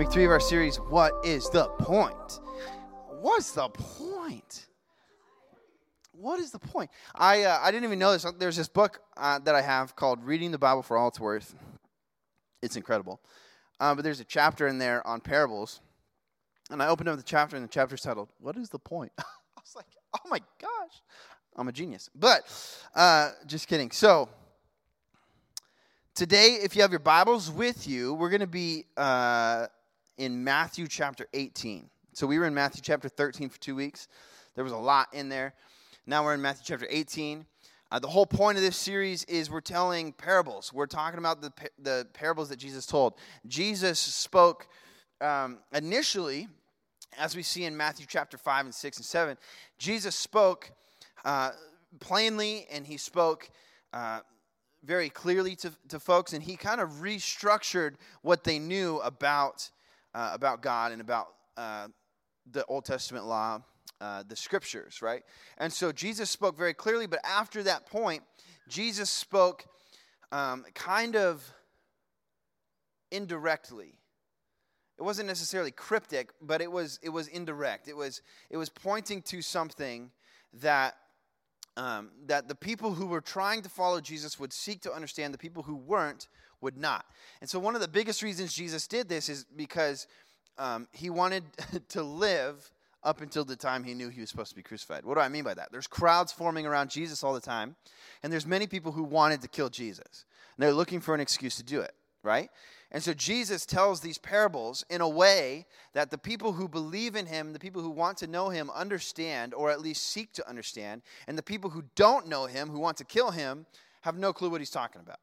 Week three of our series, What is the Point? What's the point? What is the point? I, uh, I didn't even know this. There's this book uh, that I have called Reading the Bible for All It's Worth. It's incredible. Um, but there's a chapter in there on parables. And I opened up the chapter, and the chapter's titled, What is the Point? I was like, Oh my gosh, I'm a genius. But uh, just kidding. So, today, if you have your Bibles with you, we're going to be uh, in Matthew chapter 18. So, we were in Matthew chapter 13 for two weeks. There was a lot in there. Now we're in Matthew chapter 18. Uh, the whole point of this series is we're telling parables. We're talking about the, the parables that Jesus told. Jesus spoke um, initially, as we see in Matthew chapter 5 and 6 and 7, Jesus spoke uh, plainly and he spoke uh, very clearly to, to folks, and he kind of restructured what they knew about, uh, about God and about uh, the Old Testament law uh, the scriptures, right? And so Jesus spoke very clearly, but after that point, Jesus spoke um, kind of indirectly. It wasn't necessarily cryptic, but it was it was indirect. It was it was pointing to something that um, that the people who were trying to follow Jesus would seek to understand. The people who weren't would not. And so one of the biggest reasons Jesus did this is because um, he wanted to live up until the time he knew he was supposed to be crucified. What do I mean by that? There's crowds forming around Jesus all the time, and there's many people who wanted to kill Jesus. And they're looking for an excuse to do it, right? And so Jesus tells these parables in a way that the people who believe in him, the people who want to know him, understand, or at least seek to understand. And the people who don't know him, who want to kill him, have no clue what he's talking about.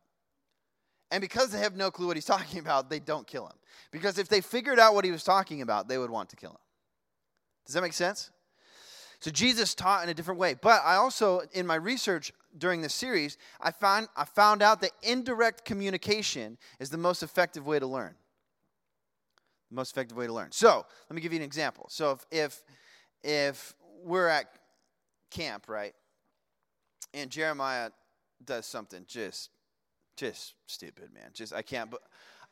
And because they have no clue what he's talking about, they don't kill him. Because if they figured out what he was talking about, they would want to kill him. Does that make sense? So Jesus taught in a different way. But I also, in my research during this series, I found, I found out that indirect communication is the most effective way to learn. The most effective way to learn. So let me give you an example. So if if, if we're at camp, right, and Jeremiah does something just just stupid, man. Just I can't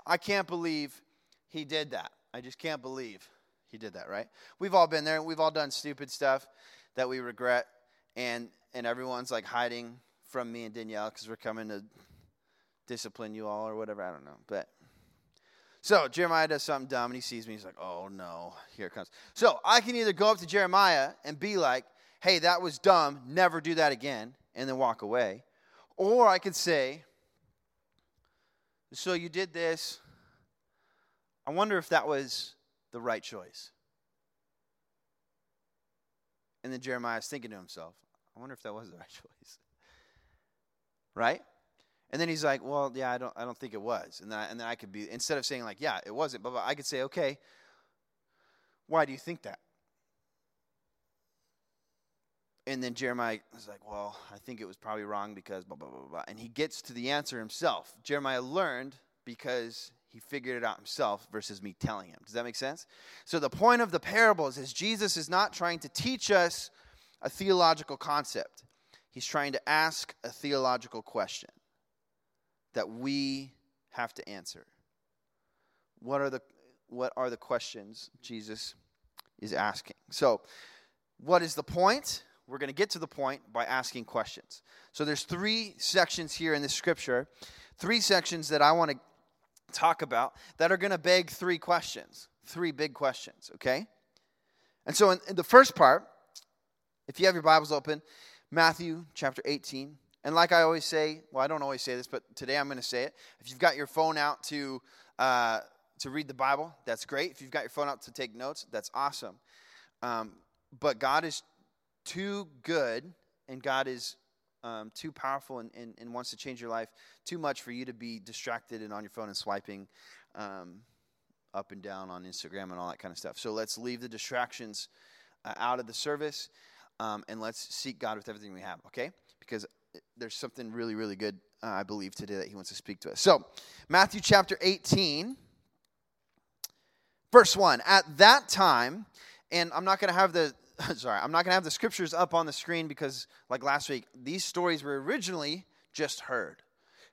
I can't believe he did that. I just can't believe he did that, right? We've all been there. We've all done stupid stuff that we regret, and and everyone's like hiding from me and Danielle because we're coming to discipline you all or whatever. I don't know, but. So Jeremiah does something dumb and he sees me. He's like, "Oh no, here it comes." So I can either go up to Jeremiah and be like, "Hey, that was dumb. Never do that again," and then walk away, or I could say, "So you did this. I wonder if that was the right choice. And then Jeremiah is thinking to himself, I wonder if that was the right choice. Right? And then he's like, well, yeah, I don't, I don't think it was. And then, I, and then I could be, instead of saying like, yeah, it wasn't, but I could say, okay, why do you think that? And then Jeremiah is like, well, I think it was probably wrong because blah, blah, blah, blah. And he gets to the answer himself. Jeremiah learned because he figured it out himself versus me telling him. Does that make sense? So the point of the parables is Jesus is not trying to teach us a theological concept. He's trying to ask a theological question that we have to answer. What are the what are the questions Jesus is asking? So, what is the point? We're going to get to the point by asking questions. So there's three sections here in the scripture, three sections that I want to talk about that are going to beg three questions, three big questions, okay? And so, in, in, the first part, if you have your Bibles open, Matthew chapter 18. And like I always say, well, I don't always say this, but today I'm going to say it. If you've got your phone out to, uh, to read the Bible, that's great. If you've got your phone out to take notes, that's awesome. Um, but God is too good, and God is um, too powerful and, and, and, wants to change your life too much for you to be distracted and on your phone and swiping um, up and down on Instagram and all that kind of stuff. So let's leave the distractions uh, out of the service um, and let's seek God with everything we have, okay? Because there's something really, really good, uh, I believe, today that He wants to speak to us. So, Matthew chapter 18, verse 1. At that time, and I'm not going to have the sorry, I'm not going to have the scriptures up on the screen because, like last week, these stories were originally just heard.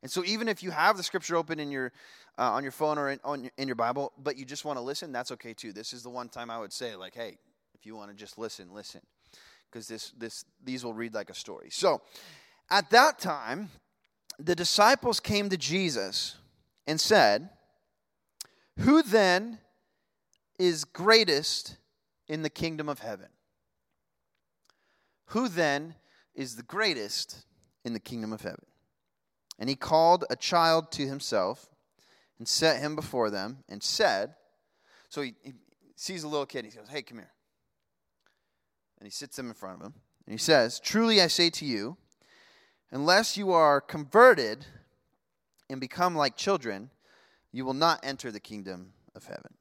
And so, even if you have the scripture open in your uh, on your phone or in, on, in your Bible, but you just want to listen, that's okay too. This is the one time I would say, like, hey, if you want to just listen, listen. Because this, this, these will read like a story. So at that time, the disciples came to Jesus and said, Who then is greatest in the kingdom of heaven? Who then is the greatest in the kingdom of heaven? And he called a child to himself and set him before them and said, So he, he sees a little kid. and He goes, Hey, come here. And he sits him in front of him. And he says, Truly I say to you, unless you are converted and become like children, you will not enter the kingdom of heaven.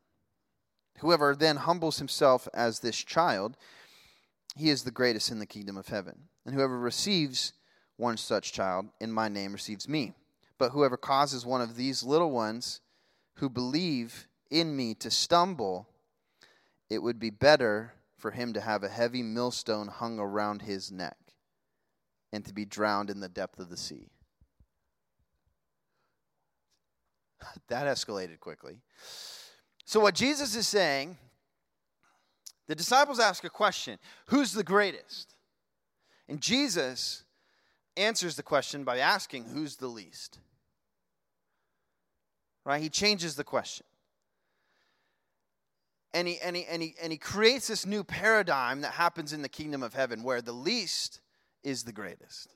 Whoever then humbles himself as this child, he is the greatest in the kingdom of heaven. And whoever receives one such child in my name receives me. But whoever causes one of these little ones who believe in me to stumble, it would be better for him to have a heavy millstone hung around his neck and to be drowned in the depth of the sea. that escalated quickly. So, what Jesus is saying, the disciples ask a question Who's the greatest? And Jesus answers the question by asking, Who's the least? Right? He changes the question. And he, and, he, and, he, and he creates this new paradigm that happens in the kingdom of heaven where the least is the greatest.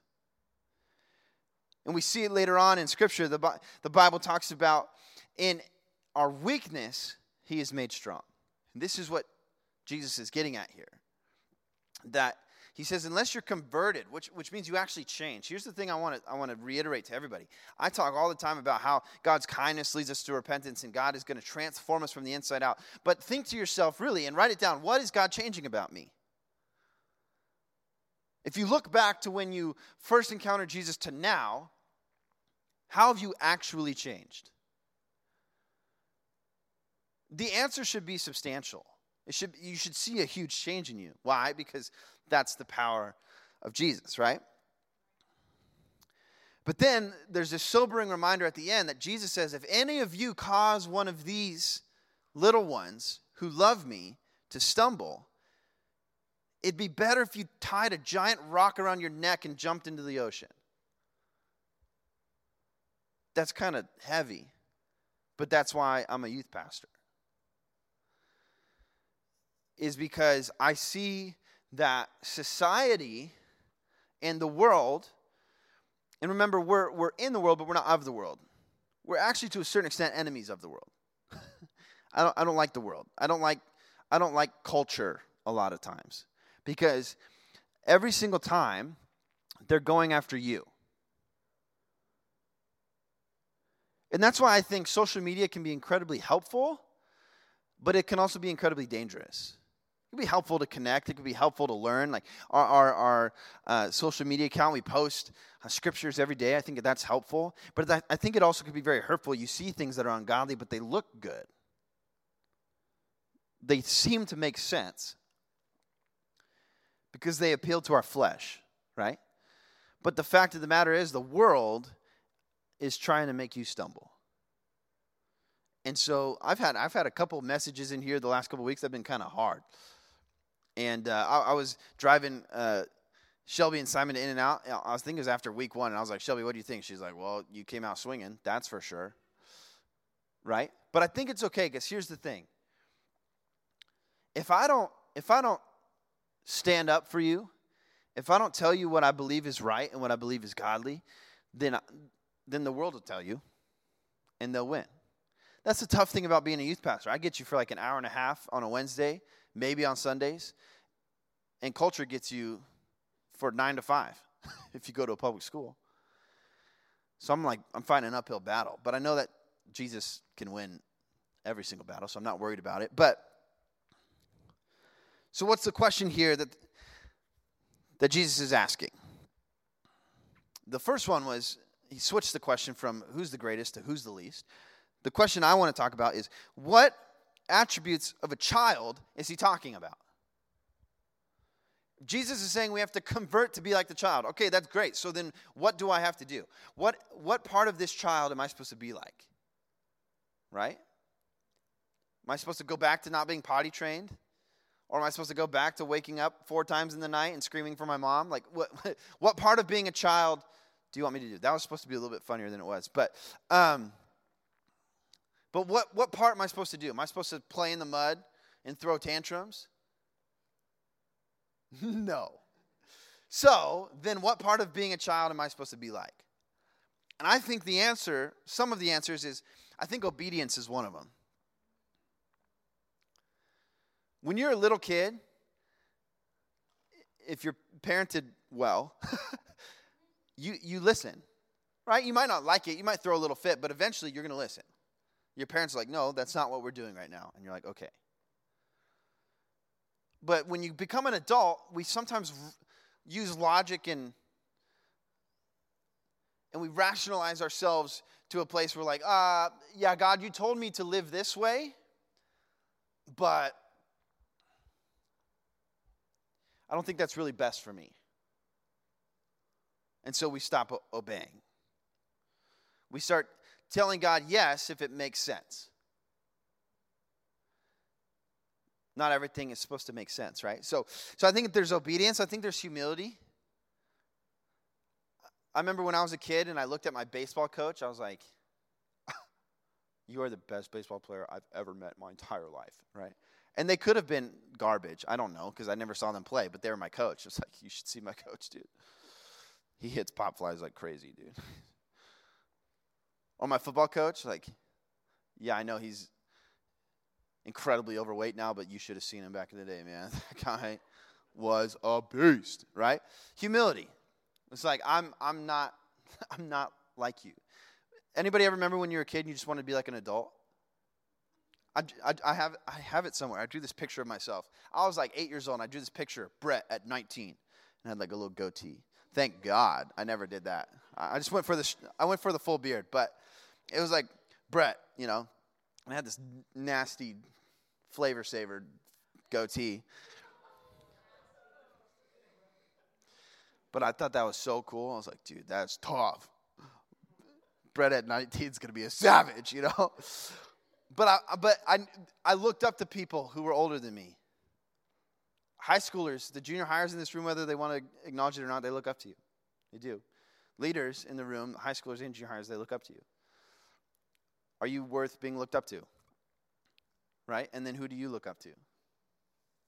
And we see it later on in Scripture. The, the Bible talks about in our weakness, He is made strong. And this is what Jesus is getting at here. That he says, unless you're converted, which, which means you actually change. Here's the thing I want to I want to reiterate to everybody. I talk all the time about how God's kindness leads us to repentance and God is going to transform us from the inside out. But think to yourself, really, and write it down. What is God changing about me? If you look back to when you first encountered Jesus to now, how have you actually changed? The answer should be substantial. It should, you should see a huge change in you. Why? Because that's the power of Jesus, right? But then there's this sobering reminder at the end that Jesus says, If any of you cause one of these little ones who love me to stumble, it'd be better if you tied a giant rock around your neck and jumped into the ocean. That's kind of heavy, but that's why I'm a youth pastor. Is because I see that society and the world, and remember, we're, we're in the world, but we're not of the world. We're actually, to a certain extent, enemies of the world. I, don't, I don't like the world. I don't like, I don't like culture a lot of times because every single time they're going after you. And that's why I think social media can be incredibly helpful, but it can also be incredibly dangerous can be helpful to connect. It could be helpful to learn. Like our, our, our uh, social media account, we post uh, scriptures every day. I think that's helpful. But that, I think it also could be very hurtful. You see things that are ungodly, but they look good. They seem to make sense because they appeal to our flesh, right? But the fact of the matter is, the world is trying to make you stumble. And so I've had I've had a couple messages in here the last couple weeks that have been kind of hard. And uh, I, I, was driving uh, Shelby and Simon in and out. I was thinking it was after week one, and I was like, Shelby, what do you think? She's like, Well, you came out swinging, that's for sure. Right? But I think it's okay because here's the thing: if I don't, if I don't stand up for you, if I don't tell you what I believe is right and what I believe is godly, then then the world will tell you, and they'll win. That's the tough thing about being a youth pastor. I get you for like an hour and a half on a Wednesday, maybe on Sundays. And culture gets you for nine to five if you go to a public school. So I'm like, I'm fighting an uphill battle. But I know that Jesus can win every single battle, so I'm not worried about it. But so what's the question here that that Jesus is asking? The first one was he switched the question from who's the greatest to who's the least. The question I want to talk about is what attributes of a child is he talking about? Jesus is saying we have to convert to be like the child. Okay, that's great. So then what do I have to do? What what part of this child am I supposed to be like? right? Am I supposed to go back to not being potty trained? Or am I supposed to go back to waking up four times in the night and screaming for my mom? Like, what, what part of being a child do you want me to do? That was supposed to be a little bit funnier than it was. But, um, but what, what part am I supposed to do? Am I supposed to play in the mud and throw tantrums? no. So, then what part of being a child am I supposed to be like? And I think the answer, some of the answers is, I think obedience is one of them. When you're a little kid, if you're parented well, you, you listen, right? You might not like it, you might throw a little fit, but eventually you're going to listen. Your parents are like, no, that's not what we're doing right now. And you're like, okay. But when you become an adult, we sometimes use logic and and we rationalize ourselves to a place where like, uh, yeah, God, you told me to live this way, but I don't think that's really best for me. And so we stop obeying. We start telling God yes if it makes sense. Not everything is supposed to make sense, right? So, so I think there's obedience. I think there's humility. I remember when I was a kid and I looked at my baseball coach, I was like, You are the best baseball player I've ever met my entire life, right? And they could have been garbage. I don't know because I never saw them play, but they were my coach. It's like, you should see my coach, dude. He hits pop flies like crazy, dude. or my football coach, like, yeah, I know he's incredibly overweight now, but you should have seen him back in the day, man. That guy was a beast, right? Humility. It's like I'm I'm not I'm not like you. Anybody ever remember when you were a kid and you just wanted to be like an adult? I, I, I, have, I have it somewhere. I drew this picture of myself. I was like eight years old, and I drew this picture of Brett at 19 and had like a little goatee. Thank God I never did that. I just went for the, I went for the full beard, but it was like Brett, you know, I had this nasty flavor saver goatee. But I thought that was so cool. I was like, dude, that's tough. Brett at 19 is going to be a savage, you know? But I, but I, I looked up to people who were older than me. High schoolers, the junior highers in this room, whether they want to acknowledge it or not, they look up to you. They do. Leaders in the room, high schoolers and junior highers, they look up to you. Are you worth being looked up to? Right? And then who do you look up to?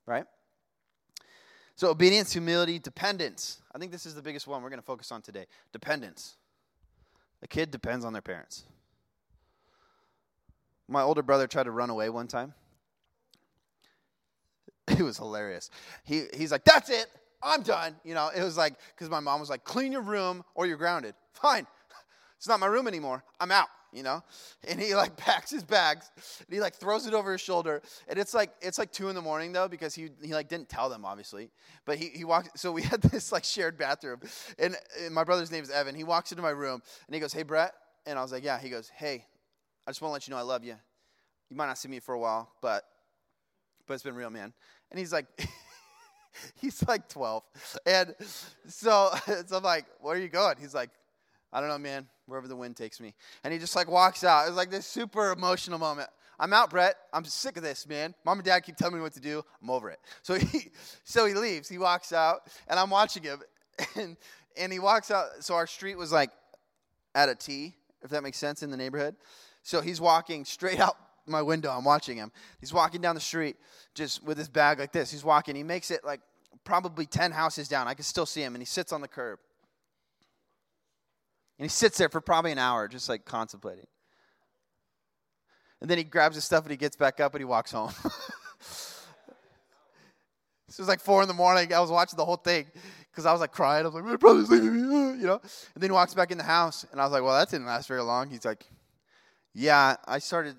Right? So, obedience, humility, dependence. I think this is the biggest one we're going to focus on today. Dependence. A kid depends on their parents. My older brother tried to run away one time. It was hilarious. He, he's like, That's it. I'm done. You know, it was like, because my mom was like, Clean your room or you're grounded. Fine. It's not my room anymore. I'm out you know and he like packs his bags and he like throws it over his shoulder and it's like it's like two in the morning though because he he like didn't tell them obviously but he, he walked so we had this like shared bathroom and, and my brother's name is evan he walks into my room and he goes hey brett and i was like yeah he goes hey I just want to let you know I love you. You might not see me for a while, but but it's been real, man. And he's like, he's like 12. And so, so I'm like, where are you going? He's like, I don't know, man, wherever the wind takes me. And he just like walks out. It was like this super emotional moment. I'm out, Brett. I'm sick of this, man. Mom and dad keep telling me what to do. I'm over it. So he so he leaves. He walks out, and I'm watching him. And and he walks out. So our street was like at a T, if that makes sense, in the neighborhood. So he's walking straight out my window. I'm watching him. He's walking down the street just with his bag like this. He's walking. He makes it like probably 10 houses down. I can still see him. And he sits on the curb. And he sits there for probably an hour, just like contemplating. And then he grabs his stuff and he gets back up and he walks home. this was like four in the morning. I was watching the whole thing because I was like crying. I was like, my brother's leaving me, you know? And then he walks back in the house and I was like, well, that didn't last very long. He's like, yeah, I started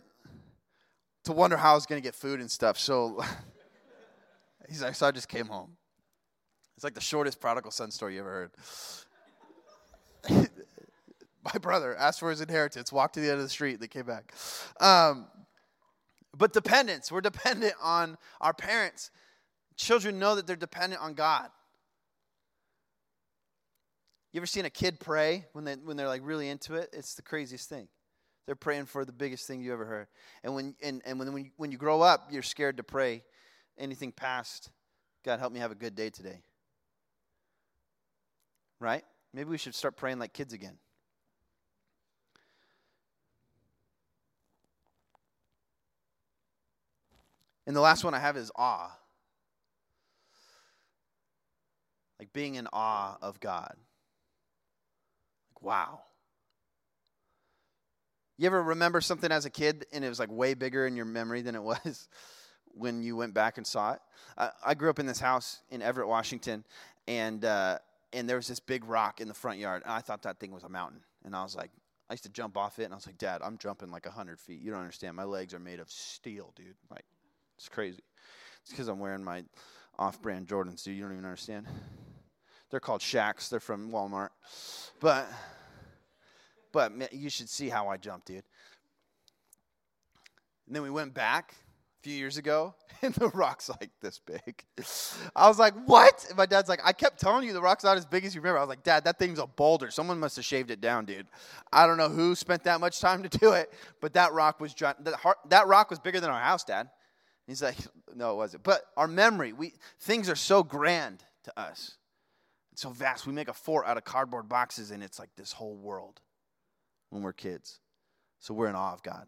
to wonder how I was going to get food and stuff. So he's like, so I just came home. It's like the shortest prodigal son story you ever heard. My brother asked for his inheritance, walked to the end of the street, they came back. Um, but dependence, we're dependent on our parents. Children know that they're dependent on God. You ever seen a kid pray when, they, when they're like really into it? It's the craziest thing. They're praying for the biggest thing you ever heard. And when and, and when when you, when you grow up, you're scared to pray anything past God help me have a good day today. Right? Maybe we should start praying like kids again. And the last one I have is awe. Like being in awe of God. Like, wow. You ever remember something as a kid and it was like way bigger in your memory than it was when you went back and saw it? I, I grew up in this house in Everett, Washington, and uh, and there was this big rock in the front yard. And I thought that thing was a mountain, and I was like, I used to jump off it, and I was like, Dad, I'm jumping like hundred feet. You don't understand. My legs are made of steel, dude. Like, it's crazy. It's because I'm wearing my off-brand Jordans, dude. You don't even understand. They're called Shaqs. They're from Walmart, but but you should see how I jumped, dude. And then we went back a few years ago, and the rock's like this big. I was like, what? And my dad's like, I kept telling you the rock's not as big as you remember. I was like, Dad, that thing's a boulder. Someone must have shaved it down, dude. I don't know who spent that much time to do it, but that rock was that rock was bigger than our house, Dad. He's like, no, it wasn't. But our memory, we things are so grand to us. It's so vast. We make a fort out of cardboard boxes, and it's like this whole world when we're kids. So we're in awe of God.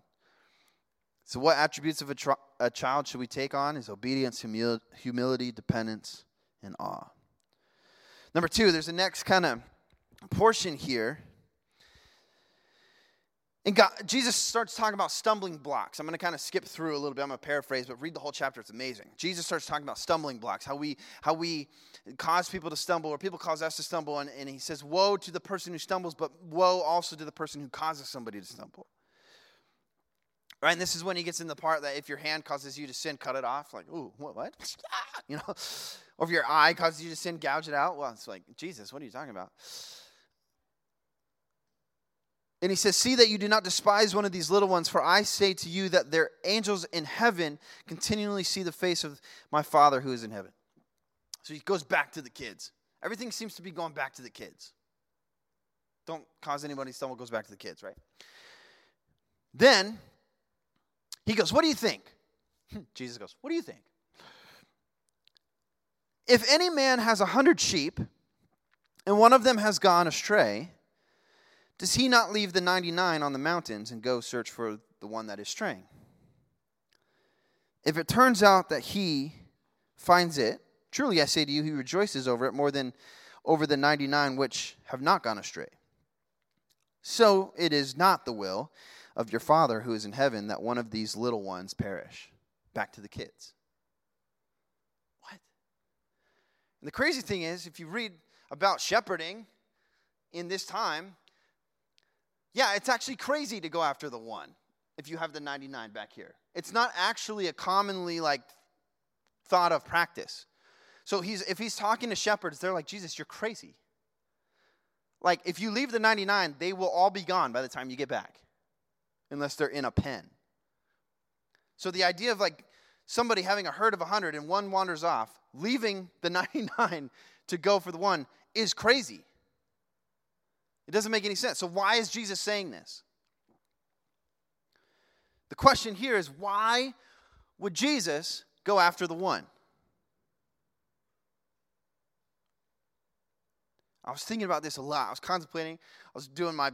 So, what attributes of a, tr- a child should we take on? Is obedience, humil- humility, dependence, and awe. Number two, there's a next kind of portion here. And God, Jesus starts talking about stumbling blocks. I'm going to kind of skip through a little bit. I'm going to paraphrase, but read the whole chapter. It's amazing. Jesus starts talking about stumbling blocks, how we how we cause people to stumble, or people cause us to stumble. And, and he says, "Woe to the person who stumbles, but woe also to the person who causes somebody to stumble." Right, and this is when he gets in the part that if your hand causes you to sin, cut it off. Like, ooh, what? what? you know, or if your eye causes you to sin, gouge it out. Well, it's like Jesus. What are you talking about? And he says, See that you do not despise one of these little ones, for I say to you that their angels in heaven continually see the face of my Father who is in heaven. So he goes back to the kids. Everything seems to be going back to the kids. Don't cause anybody to stumble, goes back to the kids, right? Then he goes, What do you think? Hmm, Jesus goes, What do you think? If any man has a hundred sheep and one of them has gone astray, does he not leave the 99 on the mountains and go search for the one that is straying? If it turns out that he finds it, truly I say to you, he rejoices over it more than over the 99 which have not gone astray. So it is not the will of your Father who is in heaven that one of these little ones perish. Back to the kids. What? And the crazy thing is, if you read about shepherding in this time, yeah, it's actually crazy to go after the one if you have the 99 back here. It's not actually a commonly like thought of practice. So he's if he's talking to shepherds, they're like, Jesus, you're crazy. Like if you leave the 99, they will all be gone by the time you get back unless they're in a pen. So the idea of like somebody having a herd of 100 and one wanders off, leaving the 99 to go for the one is crazy. It doesn't make any sense. So why is Jesus saying this? The question here is why would Jesus go after the one? I was thinking about this a lot. I was contemplating. I was doing my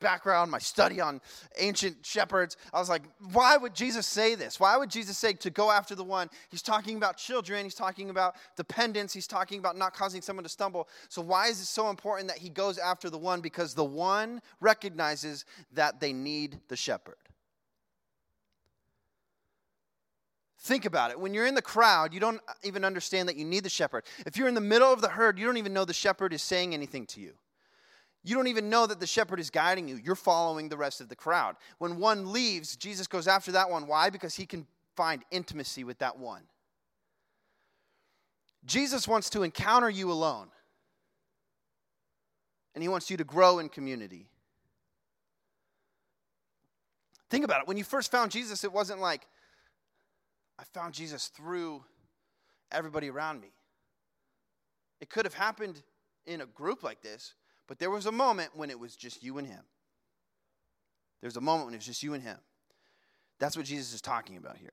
background, my study on ancient shepherds. I was like, why would Jesus say this? Why would Jesus say to go after the one? He's talking about children. He's talking about dependence. He's talking about not causing someone to stumble. So, why is it so important that he goes after the one? Because the one recognizes that they need the shepherd. Think about it. When you're in the crowd, you don't even understand that you need the shepherd. If you're in the middle of the herd, you don't even know the shepherd is saying anything to you. You don't even know that the shepherd is guiding you. You're following the rest of the crowd. When one leaves, Jesus goes after that one. Why? Because he can find intimacy with that one. Jesus wants to encounter you alone, and he wants you to grow in community. Think about it. When you first found Jesus, it wasn't like, I found Jesus through everybody around me. It could have happened in a group like this, but there was a moment when it was just you and him. There's a moment when it's just you and him. That's what Jesus is talking about here.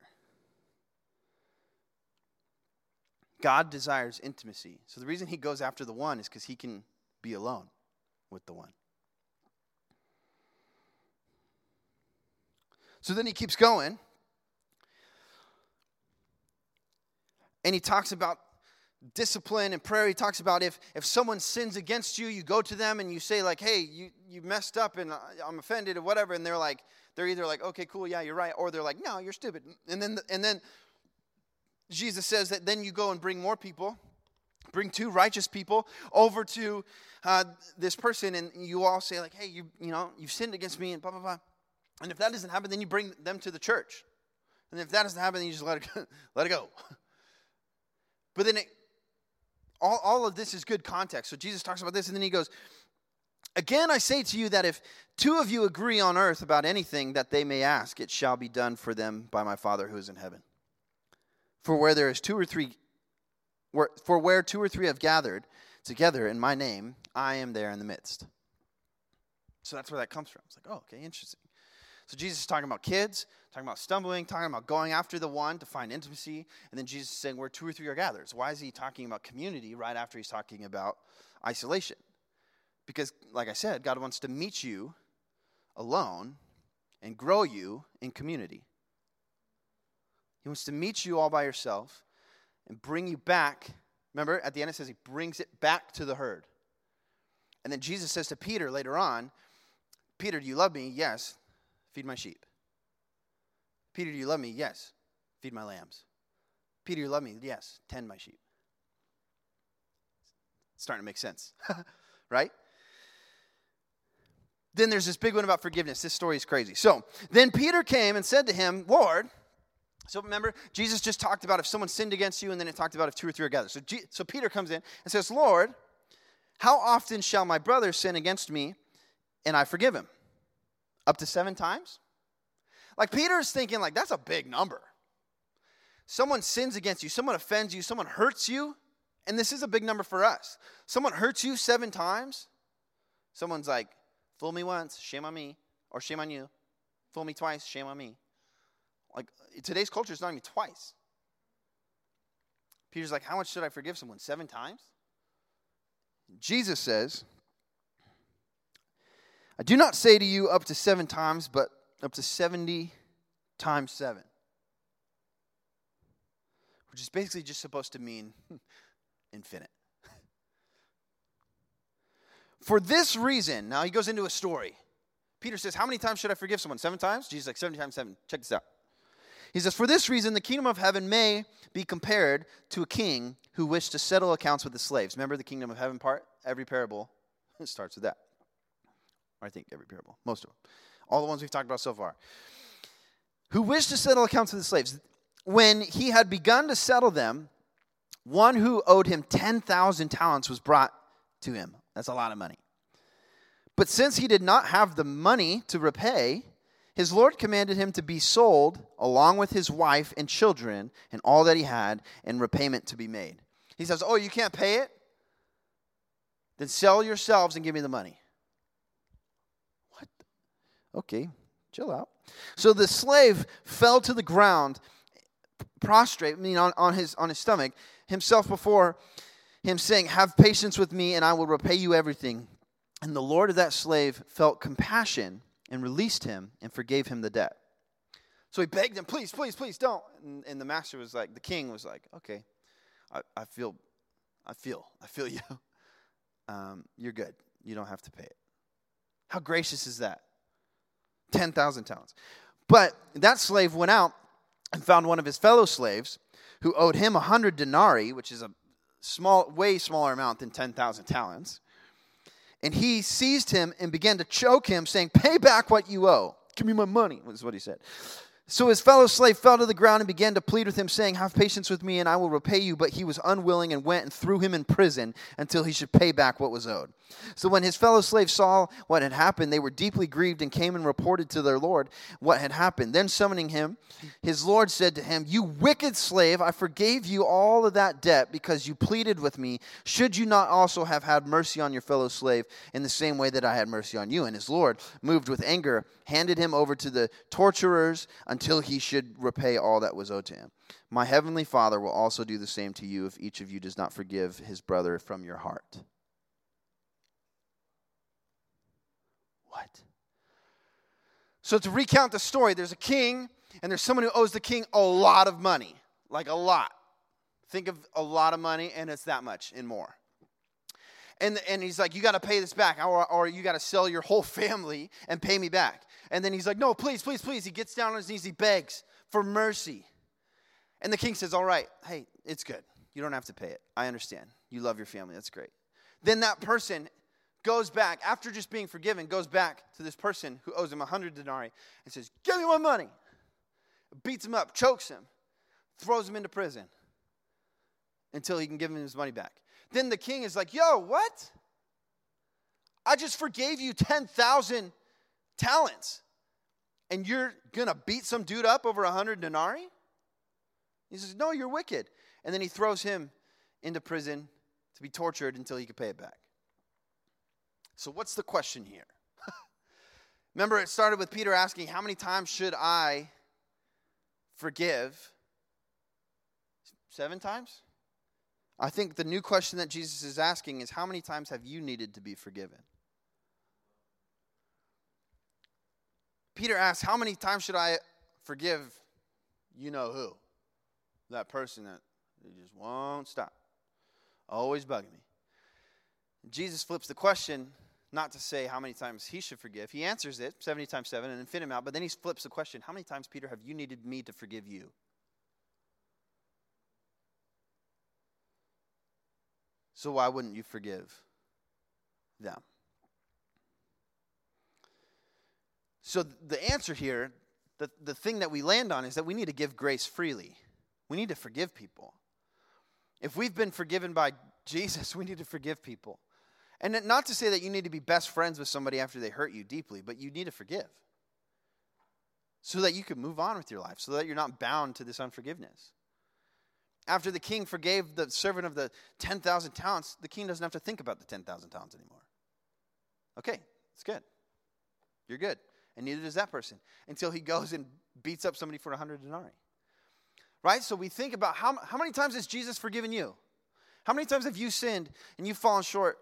God desires intimacy. So the reason he goes after the one is because he can be alone with the one. So then he keeps going. And he talks about discipline and prayer. He talks about if, if someone sins against you, you go to them and you say, like, hey, you, you messed up and I'm offended or whatever. And they're like, they're either like, okay, cool, yeah, you're right. Or they're like, no, you're stupid. And then, and then Jesus says that then you go and bring more people, bring two righteous people over to uh, this person, and you all say like, "Hey, you you know you've sinned against me," and blah blah blah. And if that doesn't happen, then you bring them to the church. And if that doesn't happen, then you just let it go, let it go. But then it, all, all of this is good context. So Jesus talks about this, and then he goes, Again, I say to you that if two of you agree on earth about anything that they may ask, it shall be done for them by my Father who is in heaven. For where there is two or three, where, for where two or three have gathered together in my name, I am there in the midst. So that's where that comes from. It's like, oh, okay, interesting. So Jesus is talking about kids, talking about stumbling, talking about going after the one to find intimacy, and then Jesus is saying where two or three are gathered. So why is he talking about community right after he's talking about isolation? Because, like I said, God wants to meet you alone and grow you in community. He wants to meet you all by yourself and bring you back. Remember, at the end it says he brings it back to the herd. And then Jesus says to Peter later on, Peter, do you love me? Yes. Feed my sheep. Peter, do you love me? Yes. Feed my lambs. Peter, you love me? Yes. Tend my sheep. It's starting to make sense, right? Then there's this big one about forgiveness. This story is crazy. So then Peter came and said to him, Lord, so remember, Jesus just talked about if someone sinned against you, and then it talked about if two or three are gathered. So, G- so Peter comes in and says, Lord, how often shall my brother sin against me and I forgive him? Up to seven times? Like Peter's thinking, like, that's a big number. Someone sins against you, someone offends you, someone hurts you, and this is a big number for us. Someone hurts you seven times. Someone's like, fool me once, shame on me, or shame on you. Fool me twice, shame on me. Like today's culture is not even twice. Peter's like, How much should I forgive someone? Seven times? Jesus says, I do not say to you up to seven times, but up to 70 times seven. Which is basically just supposed to mean infinite. For this reason, now he goes into a story. Peter says, How many times should I forgive someone? Seven times? Jesus like, 70 times seven. Check this out. He says, For this reason, the kingdom of heaven may be compared to a king who wished to settle accounts with his slaves. Remember the kingdom of heaven part? Every parable starts with that. I think every parable, most of them. All the ones we've talked about so far. Who wished to settle accounts with the slaves. When he had begun to settle them, one who owed him 10,000 talents was brought to him. That's a lot of money. But since he did not have the money to repay, his Lord commanded him to be sold along with his wife and children and all that he had, and repayment to be made. He says, Oh, you can't pay it? Then sell yourselves and give me the money. Okay, chill out. So the slave fell to the ground, prostrate, I mean, on, on, his, on his stomach, himself before him, saying, Have patience with me, and I will repay you everything. And the Lord of that slave felt compassion and released him and forgave him the debt. So he begged him, please, please, please don't. And, and the master was like, the king was like, okay, I, I feel, I feel, I feel you. Um, you're good. You don't have to pay it. How gracious is that? 10,000 talents. But that slave went out and found one of his fellow slaves who owed him a 100 denarii, which is a small, way smaller amount than 10,000 talents. And he seized him and began to choke him, saying, Pay back what you owe. Give me my money, was what he said. So his fellow slave fell to the ground and began to plead with him, saying, Have patience with me, and I will repay you. But he was unwilling and went and threw him in prison until he should pay back what was owed. So when his fellow slaves saw what had happened, they were deeply grieved and came and reported to their Lord what had happened. Then summoning him, his Lord said to him, You wicked slave, I forgave you all of that debt because you pleaded with me. Should you not also have had mercy on your fellow slave in the same way that I had mercy on you? And his Lord, moved with anger, handed him over to the torturers until he should repay all that was owed to him. My heavenly Father will also do the same to you if each of you does not forgive his brother from your heart. What? So, to recount the story, there's a king, and there's someone who owes the king a lot of money. Like a lot. Think of a lot of money, and it's that much and more. And, and he's like, You got to pay this back, or, or you got to sell your whole family and pay me back. And then he's like, No, please, please, please. He gets down on his knees, he begs for mercy. And the king says, All right, hey, it's good. You don't have to pay it. I understand. You love your family. That's great. Then that person goes back, after just being forgiven, goes back to this person who owes him a hundred denarii and says, Give me my money. Beats him up, chokes him, throws him into prison until he can give him his money back. Then the king is like, Yo, what? I just forgave you 10,000 talents, and you're going to beat some dude up over a 100 denarii? He says, No, you're wicked. And then he throws him into prison to be tortured until he could pay it back. So, what's the question here? Remember, it started with Peter asking, How many times should I forgive? Seven times? I think the new question that Jesus is asking is, How many times have you needed to be forgiven? Peter asks, How many times should I forgive you know who? That person that just won't stop, always bugging me. Jesus flips the question not to say how many times he should forgive. He answers it 70 times 7 and him out, but then he flips the question How many times, Peter, have you needed me to forgive you? So why wouldn't you forgive them? So the answer here, the, the thing that we land on is that we need to give grace freely. We need to forgive people. If we've been forgiven by Jesus, we need to forgive people. And not to say that you need to be best friends with somebody after they hurt you deeply, but you need to forgive so that you can move on with your life, so that you're not bound to this unforgiveness. After the king forgave the servant of the 10,000 talents, the king doesn't have to think about the 10,000 talents anymore. Okay, it's good. You're good. And neither does that person until he goes and beats up somebody for 100 denarii. Right? So we think about how, how many times has Jesus forgiven you? How many times have you sinned and you've fallen short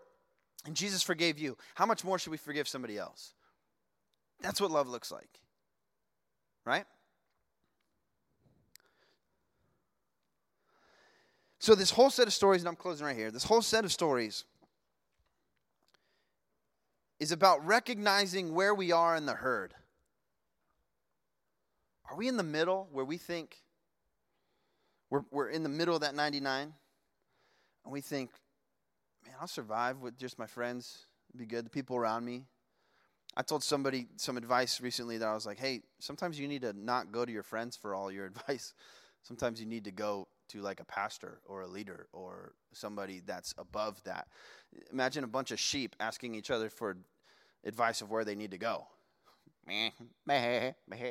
and Jesus forgave you? How much more should we forgive somebody else? That's what love looks like. Right? So, this whole set of stories, and I'm closing right here, this whole set of stories is about recognizing where we are in the herd. Are we in the middle where we think we're, we're in the middle of that 99, and we think, I'll survive with just my friends. Be good. The people around me. I told somebody some advice recently that I was like, hey, sometimes you need to not go to your friends for all your advice. Sometimes you need to go to like a pastor or a leader or somebody that's above that. Imagine a bunch of sheep asking each other for advice of where they need to go.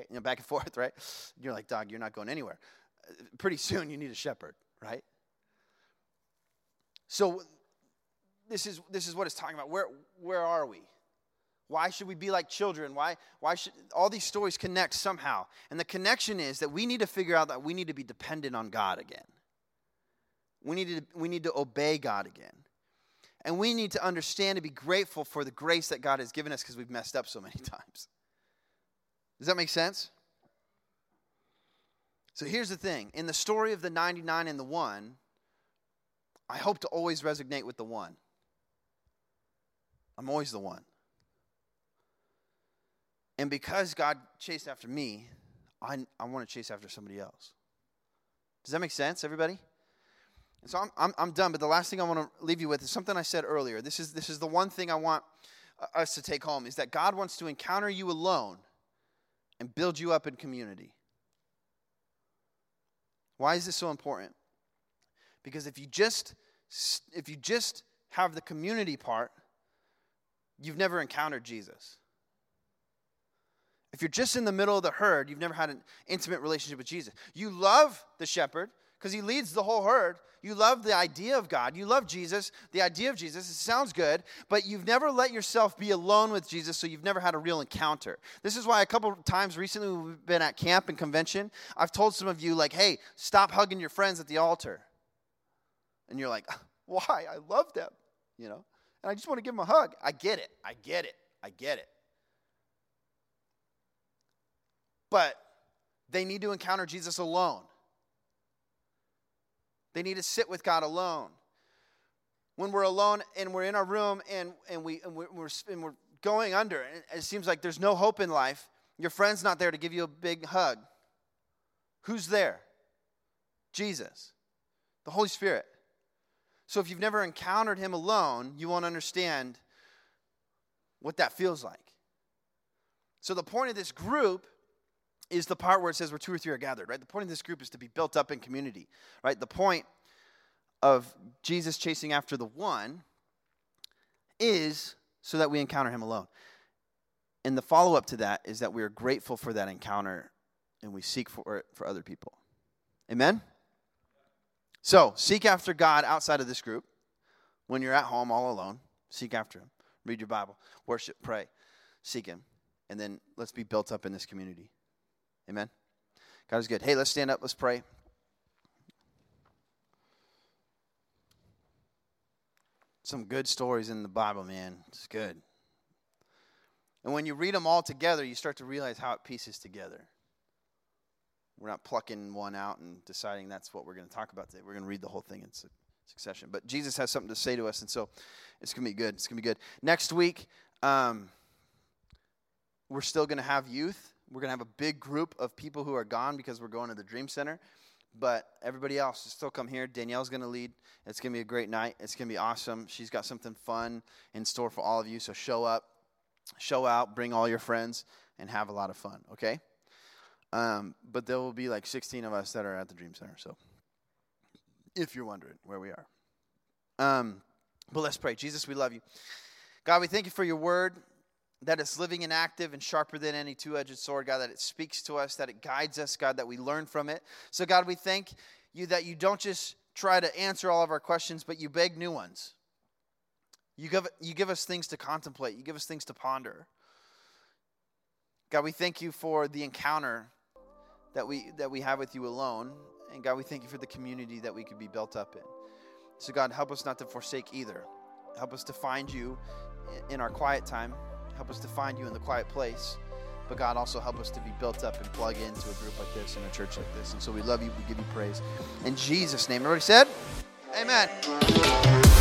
you know, back and forth, right? You're like, dog, you're not going anywhere uh, pretty soon you need a shepherd, right? So this is this is what it's talking about. Where where are we? Why should we be like children? Why why should all these stories connect somehow? And the connection is that we need to figure out that we need to be dependent on God again. We need to we need to obey God again. And we need to understand and be grateful for the grace that God has given us because we've messed up so many times. Does that make sense? So here's the thing in the story of the 99 and the 1, I hope to always resonate with the 1. I'm always the 1. And because God chased after me, I, I want to chase after somebody else. Does that make sense, everybody? And so I'm, I'm, I'm done, but the last thing I want to leave you with is something I said earlier. This is, this is the one thing I want uh, us to take home is that God wants to encounter you alone and build you up in community. Why is this so important? Because if you just if you just have the community part, you've never encountered Jesus. If you're just in the middle of the herd, you've never had an intimate relationship with Jesus. You love the shepherd because he leads the whole herd. You love the idea of God. You love Jesus, the idea of Jesus. It sounds good, but you've never let yourself be alone with Jesus, so you've never had a real encounter. This is why a couple times recently we've been at camp and convention, I've told some of you, like, hey, stop hugging your friends at the altar. And you're like, why? I love them, you know? And I just want to give them a hug. I get it. I get it. I get it. But they need to encounter Jesus alone. They need to sit with God alone. When we're alone and we're in our room and, and, we, and, we're, and we're going under, and it seems like there's no hope in life, your friend's not there to give you a big hug. Who's there? Jesus, the Holy Spirit. So if you've never encountered him alone, you won't understand what that feels like. So the point of this group is the part where it says where two or three are gathered, right? The point of this group is to be built up in community, right? The point of Jesus chasing after the one is so that we encounter him alone. And the follow up to that is that we are grateful for that encounter and we seek for it for other people. Amen? So, seek after God outside of this group. When you're at home all alone, seek after him. Read your Bible, worship, pray, seek him. And then let's be built up in this community. Amen. God is good. Hey, let's stand up. Let's pray. Some good stories in the Bible, man. It's good. And when you read them all together, you start to realize how it pieces together. We're not plucking one out and deciding that's what we're going to talk about today. We're going to read the whole thing in succession. But Jesus has something to say to us, and so it's going to be good. It's going to be good. Next week, um, we're still going to have youth. We're going to have a big group of people who are gone because we're going to the Dream Center. But everybody else still come here. Danielle's going to lead. It's going to be a great night. It's going to be awesome. She's got something fun in store for all of you. So show up, show out, bring all your friends, and have a lot of fun, okay? Um, but there will be like 16 of us that are at the Dream Center. So if you're wondering where we are. Um, but let's pray. Jesus, we love you. God, we thank you for your word that it's living and active and sharper than any two edged sword, God, that it speaks to us, that it guides us, God, that we learn from it. So, God, we thank you that you don't just try to answer all of our questions, but you beg new ones. You give, you give us things to contemplate, you give us things to ponder. God, we thank you for the encounter that we, that we have with you alone. And God, we thank you for the community that we could be built up in. So, God, help us not to forsake either. Help us to find you in our quiet time. Help us to find you in the quiet place. But God, also help us to be built up and plug into a group like this, and a church like this. And so we love you. We give you praise. In Jesus' name. Everybody said? Amen.